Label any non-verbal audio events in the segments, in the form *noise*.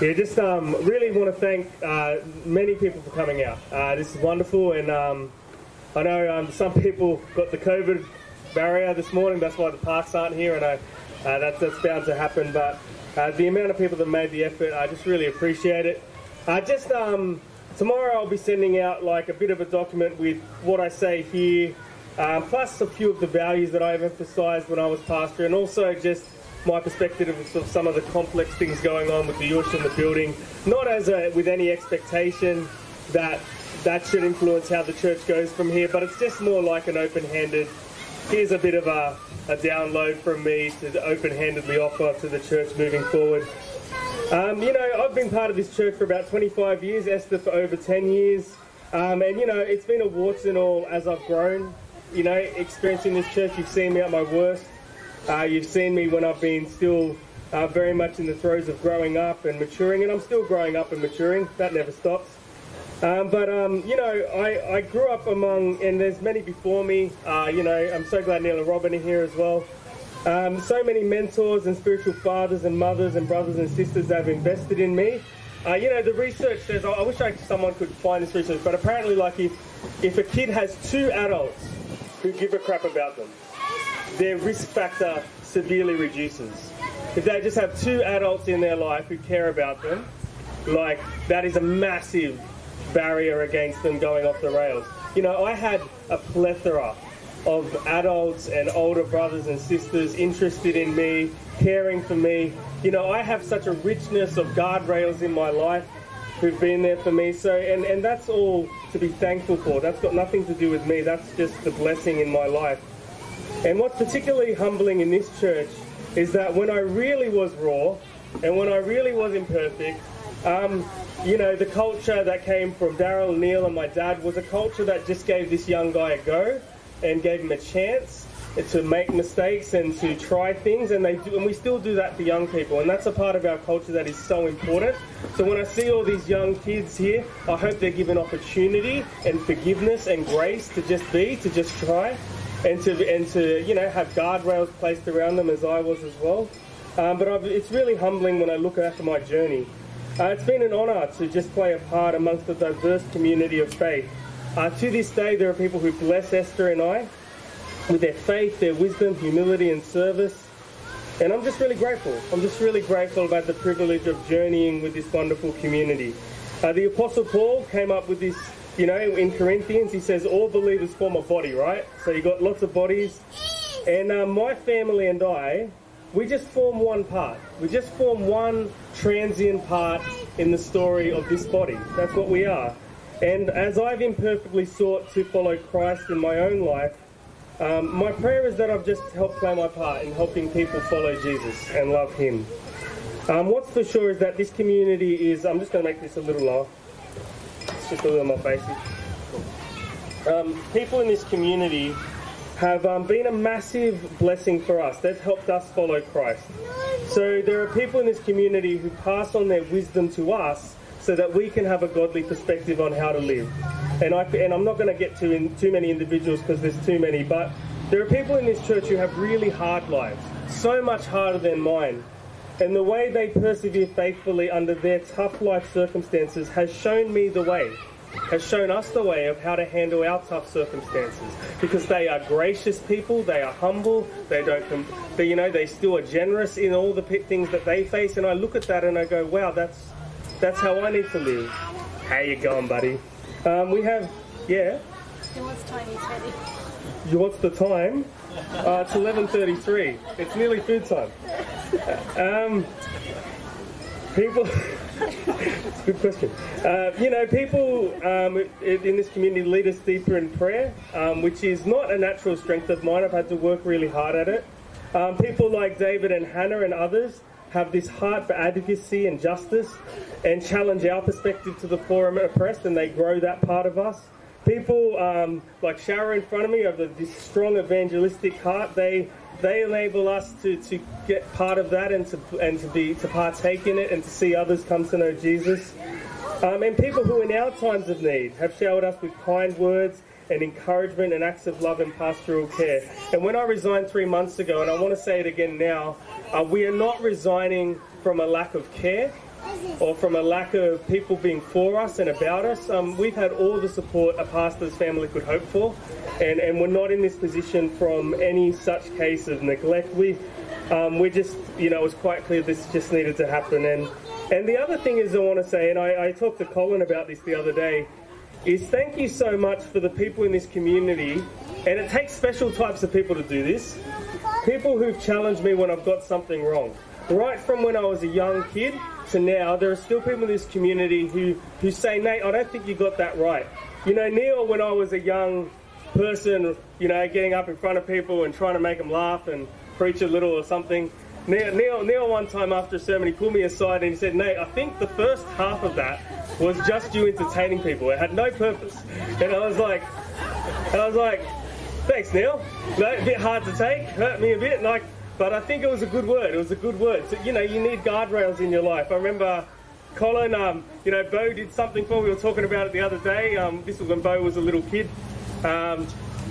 Yeah, just um, really want to thank uh, many people for coming out. Uh, this is wonderful, and um, I know um, some people got the COVID barrier this morning. That's why the parks aren't here, and I, uh, that's that's bound to happen. But uh, the amount of people that made the effort, I just really appreciate it. Uh, just um, tomorrow, I'll be sending out like a bit of a document with what I say here, um, plus a few of the values that I've emphasised when I was pastor, and also just my perspective of, some of the complex things going on with the USH and the building, not as a, with any expectation that that should influence how the church goes from here, but it's just more like an open-handed, here's a bit of a, a download from me to open-handedly offer to the church moving forward. Um, you know, I've been part of this church for about 25 years, Esther for over 10 years, um, and you know, it's been a warts and all as I've grown. You know, experiencing this church, you've seen me at my worst. Uh, you've seen me when I've been still uh, very much in the throes of growing up and maturing, and I'm still growing up and maturing. That never stops. Um, but um, you know, I, I, grew up among, and there's many before me. Uh, you know, I'm so glad Neil and Robin are here as well. Um, so many mentors and spiritual fathers and mothers and brothers and sisters that have invested in me. Uh, you know, the research says. I wish I, someone could find this research, but apparently, like if if a kid has two adults who give a crap about them, their risk factor severely reduces. If they just have two adults in their life who care about them, like that is a massive barrier against them going off the rails. You know, I had a plethora of adults and older brothers and sisters interested in me, caring for me. You know, I have such a richness of guardrails in my life who've been there for me. So, and, and that's all to be thankful for. That's got nothing to do with me. That's just the blessing in my life. And what's particularly humbling in this church is that when I really was raw and when I really was imperfect, um, you know, the culture that came from Daryl, Neil, and my dad was a culture that just gave this young guy a go and gave him a chance to make mistakes and to try things, and they do, and we still do that for young people, and that's a part of our culture that is so important. So when I see all these young kids here, I hope they're given opportunity and forgiveness and grace to just be, to just try and to and to you know have guardrails placed around them as I was as well. Um, but I've, it's really humbling when I look after my journey. Uh, it's been an honour to just play a part amongst a diverse community of faith. Uh, to this day, there are people who bless Esther and I with their faith, their wisdom, humility, and service. And I'm just really grateful. I'm just really grateful about the privilege of journeying with this wonderful community. Uh, the Apostle Paul came up with this you know, in Corinthians, he says all believers form a body, right? So you got lots of bodies. And uh, my family and I, we just form one part. We just form one transient part in the story of this body. That's what we are. And as I've imperfectly sought to follow Christ in my own life, um, my prayer is that I've just helped play my part in helping people follow Jesus and love Him. Um, what's for sure is that this community is, I'm just going to make this a little lower just a little more basic. Um, people in this community have um, been a massive blessing for us. They've helped us follow Christ. So there are people in this community who pass on their wisdom to us so that we can have a godly perspective on how to live. And, I, and I'm not going to get to in, too many individuals because there's too many, but there are people in this church who have really hard lives, so much harder than mine. And the way they persevere faithfully under their tough life circumstances has shown me the way, has shown us the way of how to handle our tough circumstances. Because they are gracious people, they are humble, they don't, they, you know, they still are generous in all the things that they face. And I look at that and I go, wow, that's that's how I need to live. How you going, buddy? Um, we have, yeah. what's Tiny Teddy? What's the time? Uh, it's 11.33. It's nearly food time. Um, people... it's *laughs* a good question. Uh, you know, people um, in this community lead us deeper in prayer, um, which is not a natural strength of mine. I've had to work really hard at it. Um, people like David and Hannah and others have this heart for advocacy and justice and challenge our perspective to the poor and oppressed, and they grow that part of us people um, like Shara in front of me have this strong evangelistic heart. They they enable us to, to get part of that and to and to be to partake in it and to see others come to know Jesus. Um, and people who in our times of need have showered us with kind words and encouragement and acts of love and pastoral care. And when I resigned three months ago, and I want to say it again now, uh, we are not resigning from a lack of care. Or from a lack of people being for us and about us. Um, we've had all the support a pastor's family could hope for, and, and we're not in this position from any such case of neglect. We, um, we just, you know, it was quite clear this just needed to happen. And, and the other thing is, I want to say, and I, I talked to Colin about this the other day, is thank you so much for the people in this community, and it takes special types of people to do this. People who've challenged me when I've got something wrong. Right from when I was a young kid to now, there are still people in this community who, who say, Nate, I don't think you got that right. You know, Neil, when I was a young person, you know, getting up in front of people and trying to make them laugh and preach a little or something, Neil, Neil, Neil, one time after a sermon, he pulled me aside and he said, Nate, I think the first half of that was just you entertaining people. It had no purpose. And I was like, and I was like, thanks, Neil. A bit hard to take, hurt me a bit, like, but I think it was a good word. It was a good word. So, you know, you need guardrails in your life. I remember Colin, um, you know, Bo did something for me. We were talking about it the other day. Um, this was when Bo was a little kid. Um,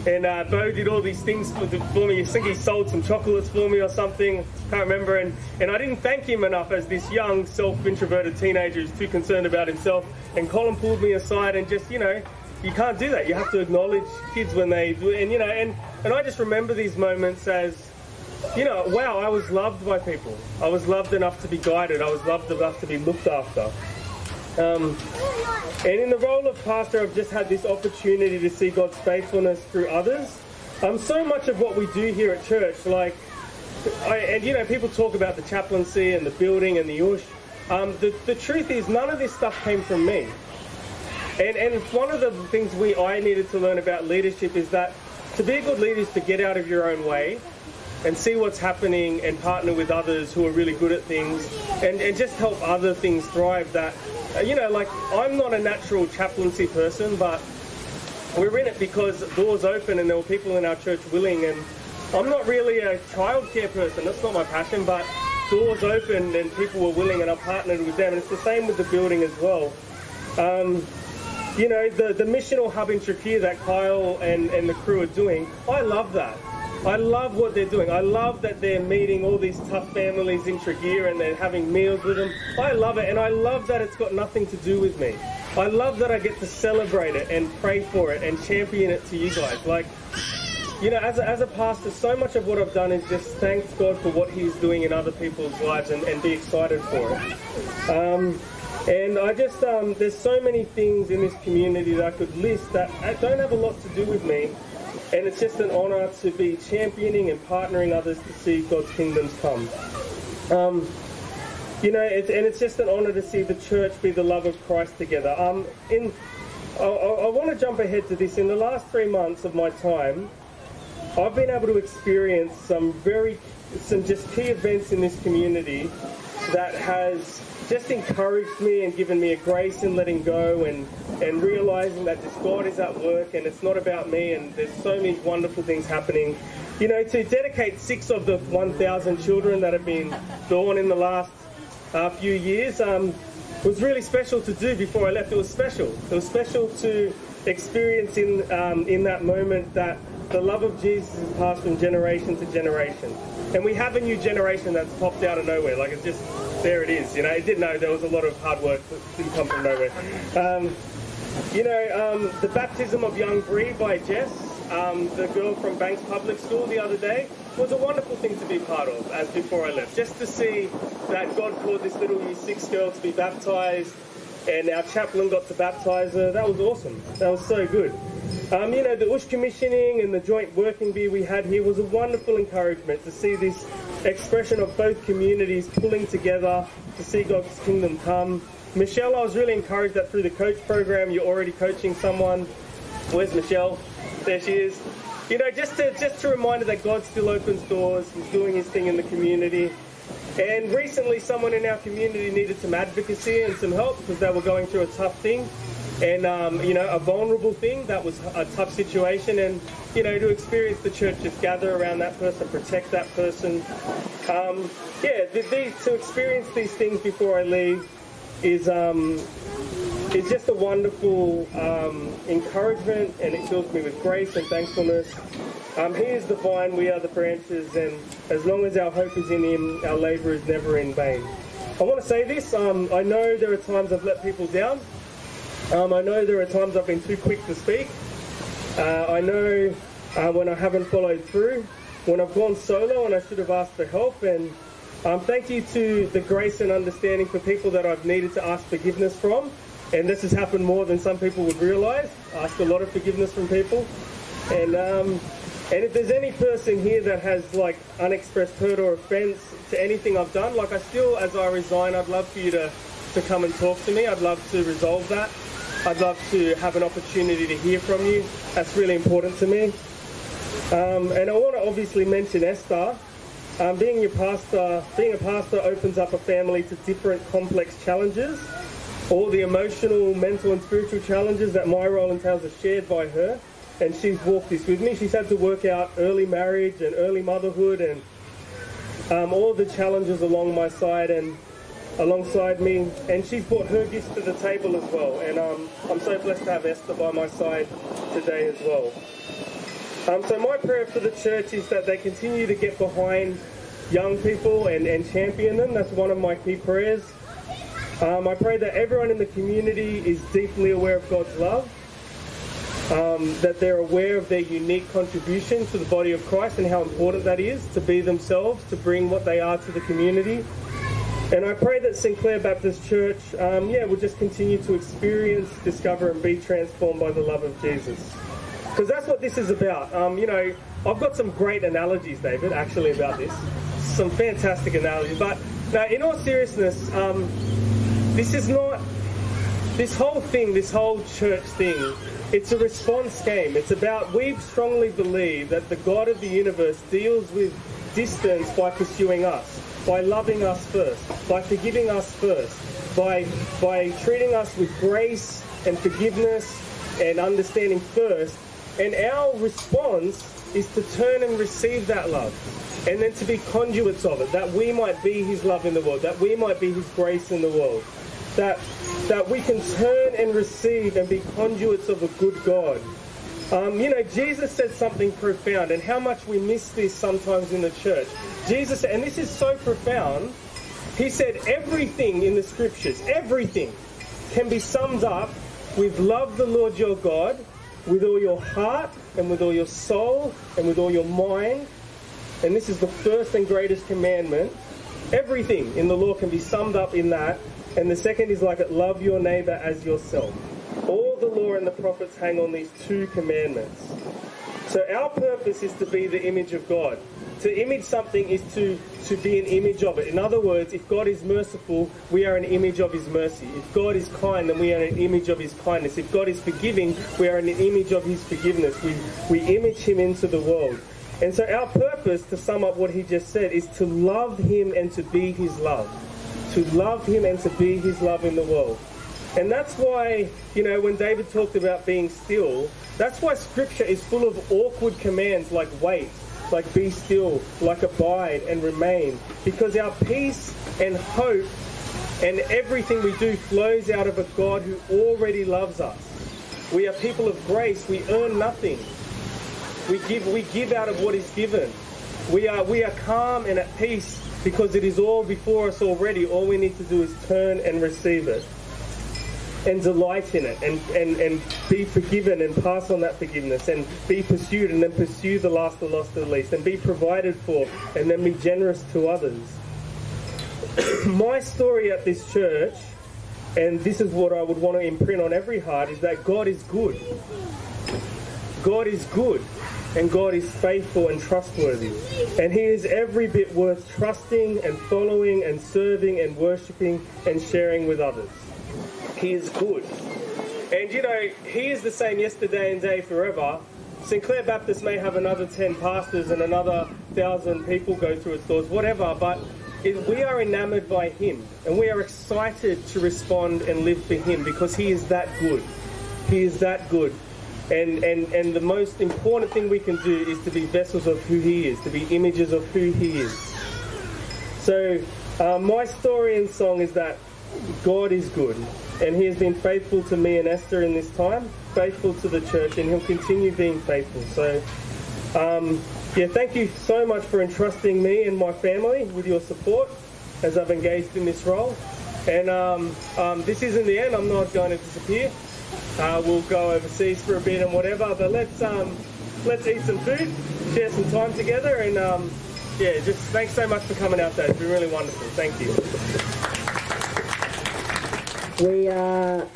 and uh, Bo did all these things for, for me. I think he sold some chocolates for me or something. I can't remember. And, and I didn't thank him enough as this young, self-introverted teenager who's too concerned about himself. And Colin pulled me aside and just, you know, you can't do that. You have to acknowledge kids when they do. And you know, and and I just remember these moments as, you know, wow, I was loved by people. I was loved enough to be guided. I was loved enough to be looked after. Um, and in the role of pastor, I've just had this opportunity to see God's faithfulness through others. Um, so much of what we do here at church, like, I, and you know, people talk about the chaplaincy and the building and the USH. Um, the, the truth is, none of this stuff came from me. And, and one of the things we I needed to learn about leadership is that to be a good leader is to get out of your own way and see what's happening and partner with others who are really good at things and, and just help other things thrive that uh, you know like i'm not a natural chaplaincy person but we're in it because doors open and there were people in our church willing and i'm not really a childcare person that's not my passion but doors opened and people were willing and i partnered with them and it's the same with the building as well. Um, you know the, the missional hub in Tregear that kyle and, and the crew are doing i love that I love what they're doing. I love that they're meeting all these tough families in Tregear and they're having meals with them. I love it, and I love that it's got nothing to do with me. I love that I get to celebrate it and pray for it and champion it to you guys. Like, you know, as a, as a pastor, so much of what I've done is just thank God for what He's doing in other people's lives and, and be excited for it. Um, and I just, um, there's so many things in this community that I could list that don't have a lot to do with me, and it's just an honour to be championing and partnering others to see God's kingdoms come. Um, you know, it's, and it's just an honour to see the church be the love of Christ together. Um, in, I, I, I want to jump ahead to this. In the last three months of my time, I've been able to experience some very, some just key events in this community that has just encouraged me and given me a grace in letting go and, and realizing that this God is at work and it's not about me and there's so many wonderful things happening. You know, to dedicate six of the 1,000 children that have been born in the last uh, few years um, was really special to do before I left. It was special. It was special to experience in, um, in that moment that the love of Jesus is passed from generation to generation. And we have a new generation that's popped out of nowhere. Like it's just there it is. You know, I didn't know there was a lot of hard work that didn't come from nowhere. Um, you know, um, the baptism of young Bree by Jess, um, the girl from Banks Public School the other day, was a wonderful thing to be part of. As before I left, just to see that God called this little year six girl to be baptized, and our chaplain got to baptize her. That was awesome. That was so good. Um, you know, the USH commissioning and the joint working bee we had here was a wonderful encouragement to see this expression of both communities pulling together to see God's kingdom come. Michelle, I was really encouraged that through the coach program, you're already coaching someone. Where's Michelle? There she is. You know, just to just to remind her that God still opens doors. He's doing His thing in the community. And recently, someone in our community needed some advocacy and some help because they were going through a tough thing and um, you know a vulnerable thing that was a tough situation. And you know to experience the church just gather around that person protect that person um, yeah the, the, to experience these things before i leave is um, is just a wonderful um, encouragement. And it fills me with grace and thankfulness. Um, he is the vine we are the branches. And as long as our hope is in him our labor is never in vain. I want to say this. Um, I know there are times I've let people down. Um, I know there are times I've been too quick to speak. Uh, I know uh, when I haven't followed through, when I've gone solo and I should have asked for help. And um, thank you to the grace and understanding for people that I've needed to ask forgiveness from. And this has happened more than some people would realise. I ask a lot of forgiveness from people. And um, and if there's any person here that has like unexpressed hurt or offence to anything I've done, like I still, as I resign, I'd love for you to, to come and talk to me. I'd love to resolve that. I'd love to have an opportunity to hear from you. That's really important to me. Um, and I want to obviously mention Esther. Um, being your pastor, being a pastor opens up a family to different complex challenges. All the emotional, mental, and spiritual challenges that my role entails are shared by her and she's walked this with me. She's had to work out early marriage and early motherhood and um, all the challenges along my side and alongside me. And she's brought her gifts to the table as well. And um, I'm so blessed to have Esther by my side today as well. Um, so my prayer for the church is that they continue to get behind young people and, and champion them. That's one of my key prayers. Um, I pray that everyone in the community is deeply aware of God's love um, that they're aware of their unique contribution to the body of Christ and how important that is to be themselves, to bring what they are to the community. And I pray that St. Clair Baptist Church, um, yeah, will just continue to experience, discover, and be transformed by the love of Jesus. Because that's what this is about. Um, you know, I've got some great analogies, David, actually, about this. Some fantastic analogies. But now, in all seriousness, um, this is not, this whole thing, this whole church thing, it's a response game. It's about, we strongly believe that the God of the universe deals with distance by pursuing us, by loving us first, by forgiving us first, by, by treating us with grace and forgiveness and understanding first. And our response is to turn and receive that love and then to be conduits of it, that we might be his love in the world, that we might be his grace in the world that, that we can turn and receive and be conduits of a good God. Um, you know, Jesus said something profound, and how much we miss this sometimes in the church. Jesus, and this is so profound, he said everything in the scriptures, everything can be summed up with love the Lord your God with all your heart and with all your soul and with all your mind. And this is the first and greatest commandment. Everything in the law can be summed up in that. And the second is like it love your neighbor as yourself. All the law and the prophets hang on these two commandments. So our purpose is to be the image of God. To image something is to, to be an image of it. In other words, if God is merciful, we are an image of his mercy. If God is kind, then we are an image of his kindness. If God is forgiving, we are an image of his forgiveness. We, we image him into the world. And so our purpose, to sum up what he just said, is to love him and to be his love to love him and to be his love in the world. And that's why, you know, when David talked about being still, that's why scripture is full of awkward commands like wait, like be still, like abide and remain. Because our peace and hope and everything we do flows out of a God who already loves us. We are people of grace. We earn nothing. We give, we give out of what is given. We are, we are calm and at peace because it is all before us already. All we need to do is turn and receive it and delight in it and, and, and be forgiven and pass on that forgiveness and be pursued and then pursue the last, the lost, the least and be provided for and then be generous to others. *coughs* My story at this church, and this is what I would want to imprint on every heart, is that God is good. God is good and God is faithful and trustworthy. And He is every bit worth trusting and following and serving and worshipping and sharing with others. He is good. And you know, He is the same yesterday and day forever. St. Clair Baptist may have another 10 pastors and another thousand people go through its doors, whatever, but we are enamored by Him and we are excited to respond and live for Him because He is that good. He is that good. And, and, and the most important thing we can do is to be vessels of who He is, to be images of who He is. So, uh, my story and song is that God is good, and He has been faithful to me and Esther in this time, faithful to the church, and He'll continue being faithful. So, um, yeah, thank you so much for entrusting me and my family with your support. as I've engaged in this role. And um, um, this isn't the end. I'm not going to disappear. Uh, we'll go overseas for a bit and whatever. But let's um, let's eat some food, share some time together, and um, yeah, just thanks so much for coming out. Today. It's been really wonderful. Thank you. We are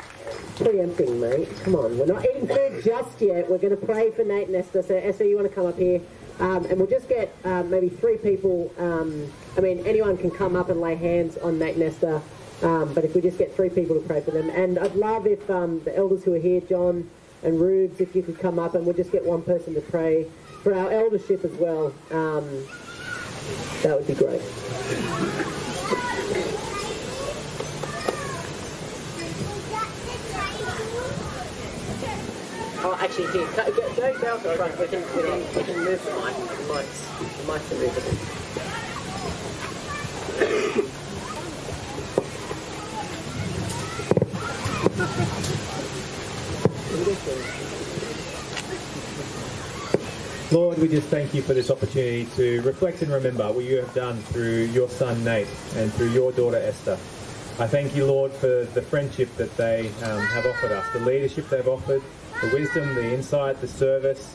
preempting, mate. Come on, we're not eating food just yet. We're going to pray for Nate and Esther. So Esther, you want to come up here? Um, and we'll just get um, maybe three people. Um, I mean, anyone can come up and lay hands on Nate and Esther. Um, but if we just get three people to pray for them, and I'd love if um, the elders who are here, John and Rubes, if you could come up and we'll just get one person to pray for our eldership as well. Um, that would be great. Oh, actually, here, go, go, go to the front. We can, we can, we can move the mic. The mic's, the mic's movable. Lord, we just thank you for this opportunity to reflect and remember what you have done through your son Nate and through your daughter Esther. I thank you, Lord, for the friendship that they um, have offered us, the leadership they've offered, the wisdom, the insight, the service.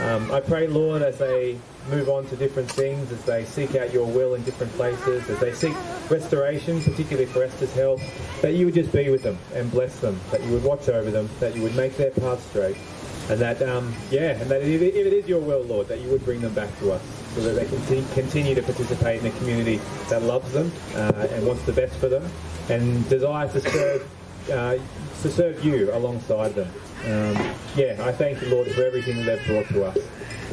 Um, I pray, Lord, as they move on to different things, as they seek out your will in different places, as they seek restoration, particularly for Esther's health, that you would just be with them and bless them, that you would watch over them, that you would make their path straight. And that, um, yeah, and that if it is your will, Lord, that you would bring them back to us so that they can continue to participate in a community that loves them uh, and wants the best for them and desires to serve, uh, to serve you alongside them. Um, yeah, I thank you, Lord, for everything that they've brought to us.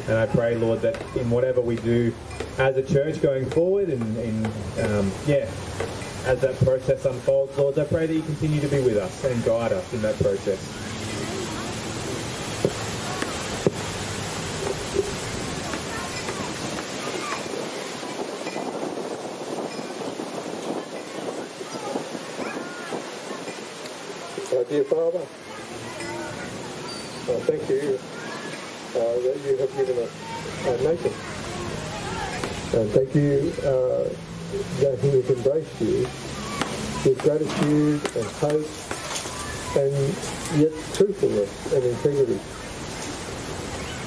And I pray, Lord, that in whatever we do as a church going forward and, um, yeah, as that process unfolds, Lord, I pray that you continue to be with us and guide us in that process. Dear Father, thank you uh, that you have given us a Nathan. And thank you uh, that he has embraced you with gratitude and hope and yet truthfulness and integrity.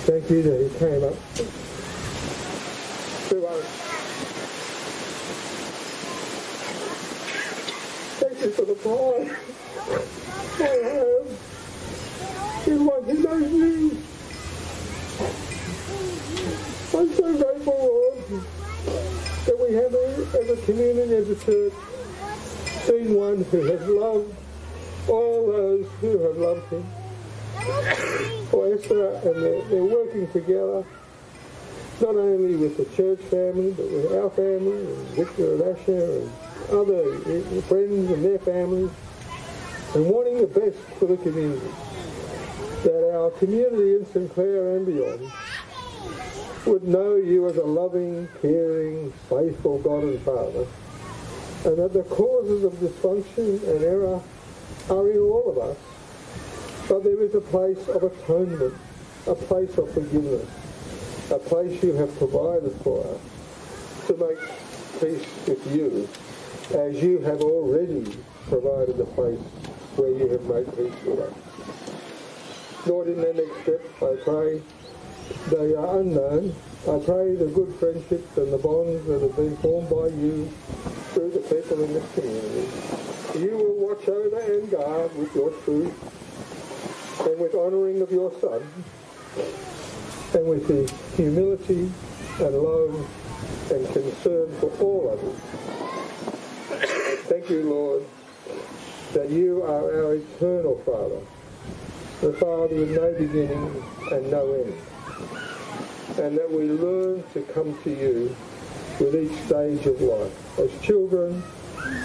Thank you that he came up to us. Thank you for the pride I have in one I'm so grateful, Lord, that we have as a community, as a church, seen one who has loved all those who have loved him. For Esther and they're, they're working together, not only with the church family, but with our family, and Victor and Asher and other friends and their families, and wanting the best for the community. Our community in St Clair and beyond would know you as a loving, caring, faithful God and Father, and that the causes of dysfunction and error are in all of us. But there is a place of atonement, a place of forgiveness, a place you have provided for us to make peace with you, as you have already provided a place where you have made peace with us. Lord, in the next step, I pray they are unknown. I pray the good friendships and the bonds that have been formed by you through the people in this community. You will watch over and guard with your truth and with honouring of your Son and with the humility and love and concern for all others. Thank you, Lord, that you are our eternal Father, the Father with no beginning and no end, and that we learn to come to you with each stage of life. As children,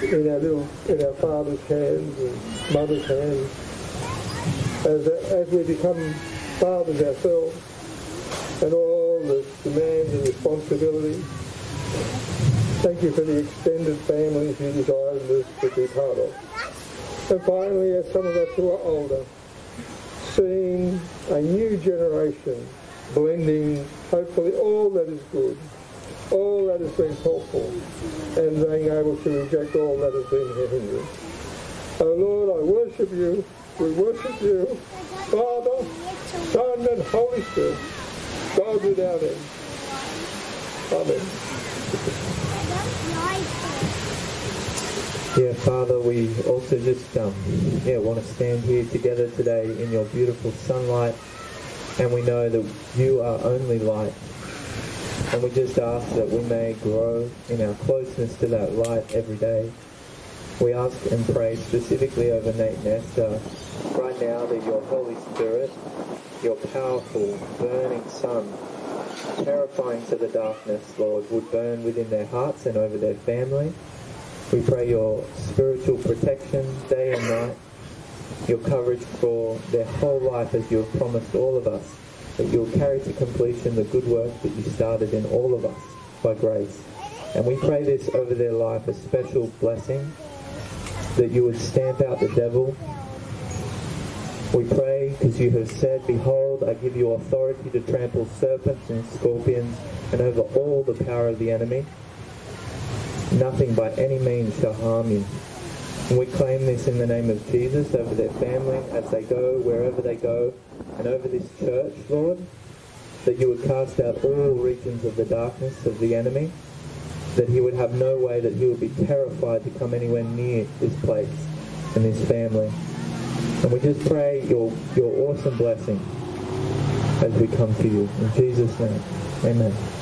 in our little, in our father's hands and mother's hands, as, as we become fathers ourselves, and all the demands and responsibilities. Thank you for the extended families you desired us to be part of. And finally, as some of us who are older, seeing a new generation blending hopefully all that is good all that has been helpful and being able to reject all that has been hindrance. Oh Lord, I worship you. We worship you, Father, Son, and Holy Spirit, God without end. Amen. Yeah, Father, we also just um, yeah want to stand here together today in your beautiful sunlight, and we know that you are only light, and we just ask that we may grow in our closeness to that light every day. We ask and pray specifically over Nate and Esther right now that your Holy Spirit, your powerful, burning sun, terrifying to the darkness, Lord, would burn within their hearts and over their family. We pray your spiritual protection day and night, your coverage for their whole life as you have promised all of us, that you'll carry to completion the good work that you started in all of us by grace. And we pray this over their life, a special blessing, that you would stamp out the devil. We pray because you have said, Behold, I give you authority to trample serpents and scorpions and over all the power of the enemy nothing by any means shall harm you. And we claim this in the name of Jesus over their family as they go, wherever they go, and over this church, Lord, that you would cast out all regions of the darkness of the enemy, that he would have no way that he would be terrified to come anywhere near this place and this family. And we just pray your, your awesome blessing as we come to you. In Jesus' name, amen.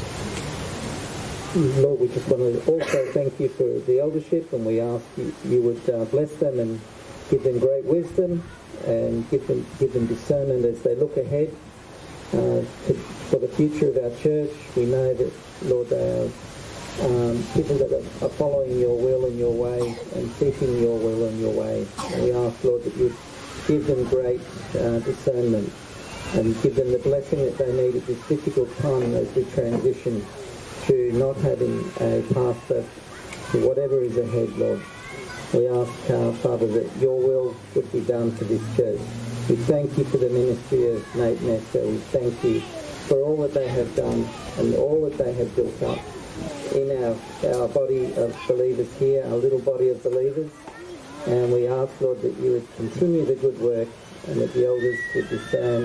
Lord, we just want to also thank you for the eldership and we ask you, you would uh, bless them and give them great wisdom and give them, give them discernment as they look ahead uh, to, for the future of our church. We know that, Lord, they are um, people that are following your will and your way and seeking your will and your way. And we ask, Lord, that you give them great uh, discernment and give them the blessing that they need at this difficult time as we transition to not having a pastor to whatever is ahead, Lord. We ask, uh, Father, that your will would be done for this church. We thank you for the ministry of Nate and Esther. We thank you for all that they have done and all that they have built up in our, our body of believers here, our little body of believers. And we ask, Lord, that you would continue the good work and that the elders would discern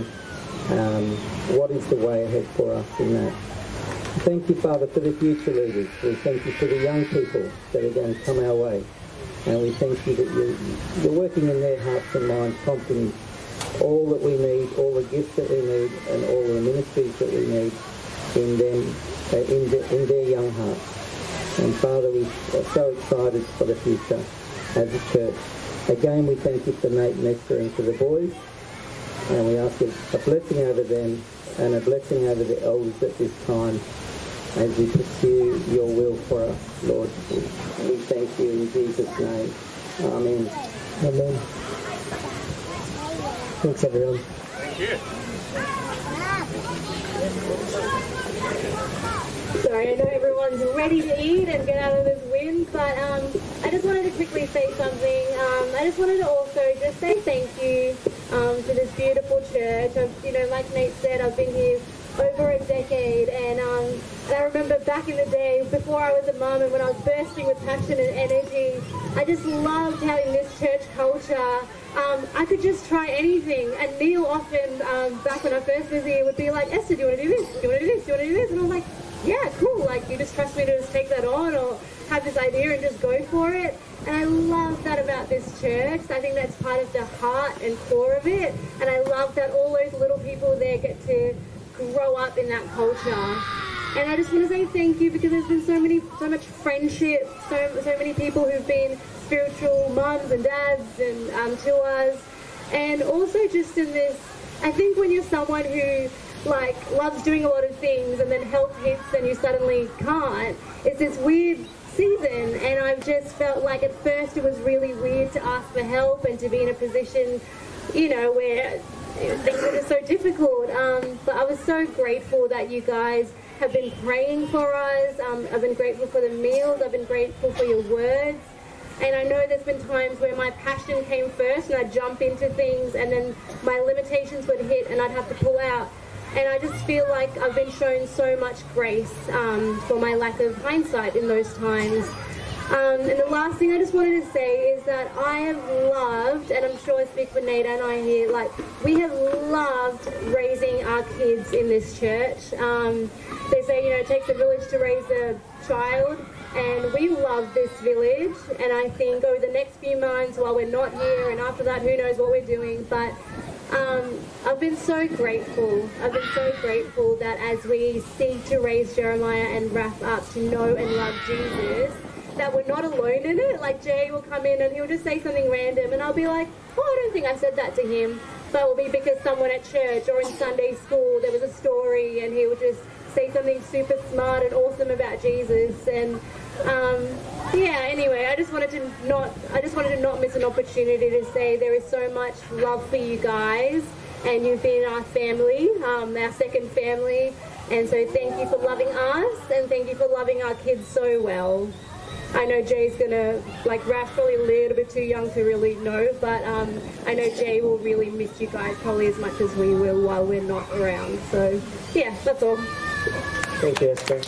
um, what is the way ahead for us in that. Thank you, Father, for the future leaders. We thank you for the young people that are going to come our way. And we thank you that you're, working in their hearts and minds, prompting all that we need, all the gifts that we need, and all the ministries that we need in them, uh, in, the, in their young hearts. And Father, we are so excited for the future as a church. Again, we thank you for Nate and Esther and for the boys. And we ask a blessing over them and a blessing over the elders at this time as we pursue your will for us, Lord. We thank you in Jesus' name. Amen. Amen. Thanks, everyone. Thank you. Sorry, I know everyone's ready to eat and get out of this wind, but um, I just wanted to quickly say something. Um, I just wanted to also just say thank you um, to this beautiful church. I've, you know, like Nate said, I've been here over a decade, and, um, and I remember back in the day, before I was a mum, and when I was bursting with passion and energy, I just loved having this church culture. Um, I could just try anything, and Neil often, um, back when I first was here, would be like, Esther, do you want to do this? Do you want to do this? Do you want to do this? And I was like, yeah, cool. Like, you just trust me to just take that on, or have this idea and just go for it. And I love that about this church. I think that's part of the heart and core of it. And I love that all those little people there get to grow up in that culture. And I just want to say thank you because there's been so many, so much friendship, so so many people who've been spiritual mums and dads and um, to us, and also just in this. I think when you're someone who like loves doing a lot of things and then health hits and you suddenly can't, it's this weird season. And I've just felt like at first it was really weird to ask for help and to be in a position, you know, where things are so difficult. Um, but I was so grateful that you guys have been praying for us. Um, I've been grateful for the meals. I've been grateful for your words. And I know there's been times where my passion came first and I'd jump into things and then my limitations would hit and I'd have to pull out. and I just feel like I've been shown so much grace um, for my lack of hindsight in those times. Um, and the last thing I just wanted to say is that I have loved, and I'm sure I speak for and I here, like, we have loved raising our kids in this church. Um, they say, you know, it takes a village to raise a child, and we love this village. And I think over the next few months, while we're not here, and after that, who knows what we're doing, but um, I've been so grateful. I've been so grateful that as we seek to raise Jeremiah and wrap up to know and love Jesus, that we're not alone in it. Like Jay will come in and he'll just say something random, and I'll be like, "Oh, I don't think I said that to him." But it will be because someone at church or in Sunday school there was a story, and he will just say something super smart and awesome about Jesus. And um, yeah, anyway, I just wanted to not, I just wanted to not miss an opportunity to say there is so much love for you guys, and you've been our family, um, our second family. And so thank you for loving us, and thank you for loving our kids so well. I know Jay's gonna like Raf's probably a little bit too young to really know, but um, I know Jay will really miss you guys probably as much as we will while we're not around. So yeah, that's all. Thank you, Esther.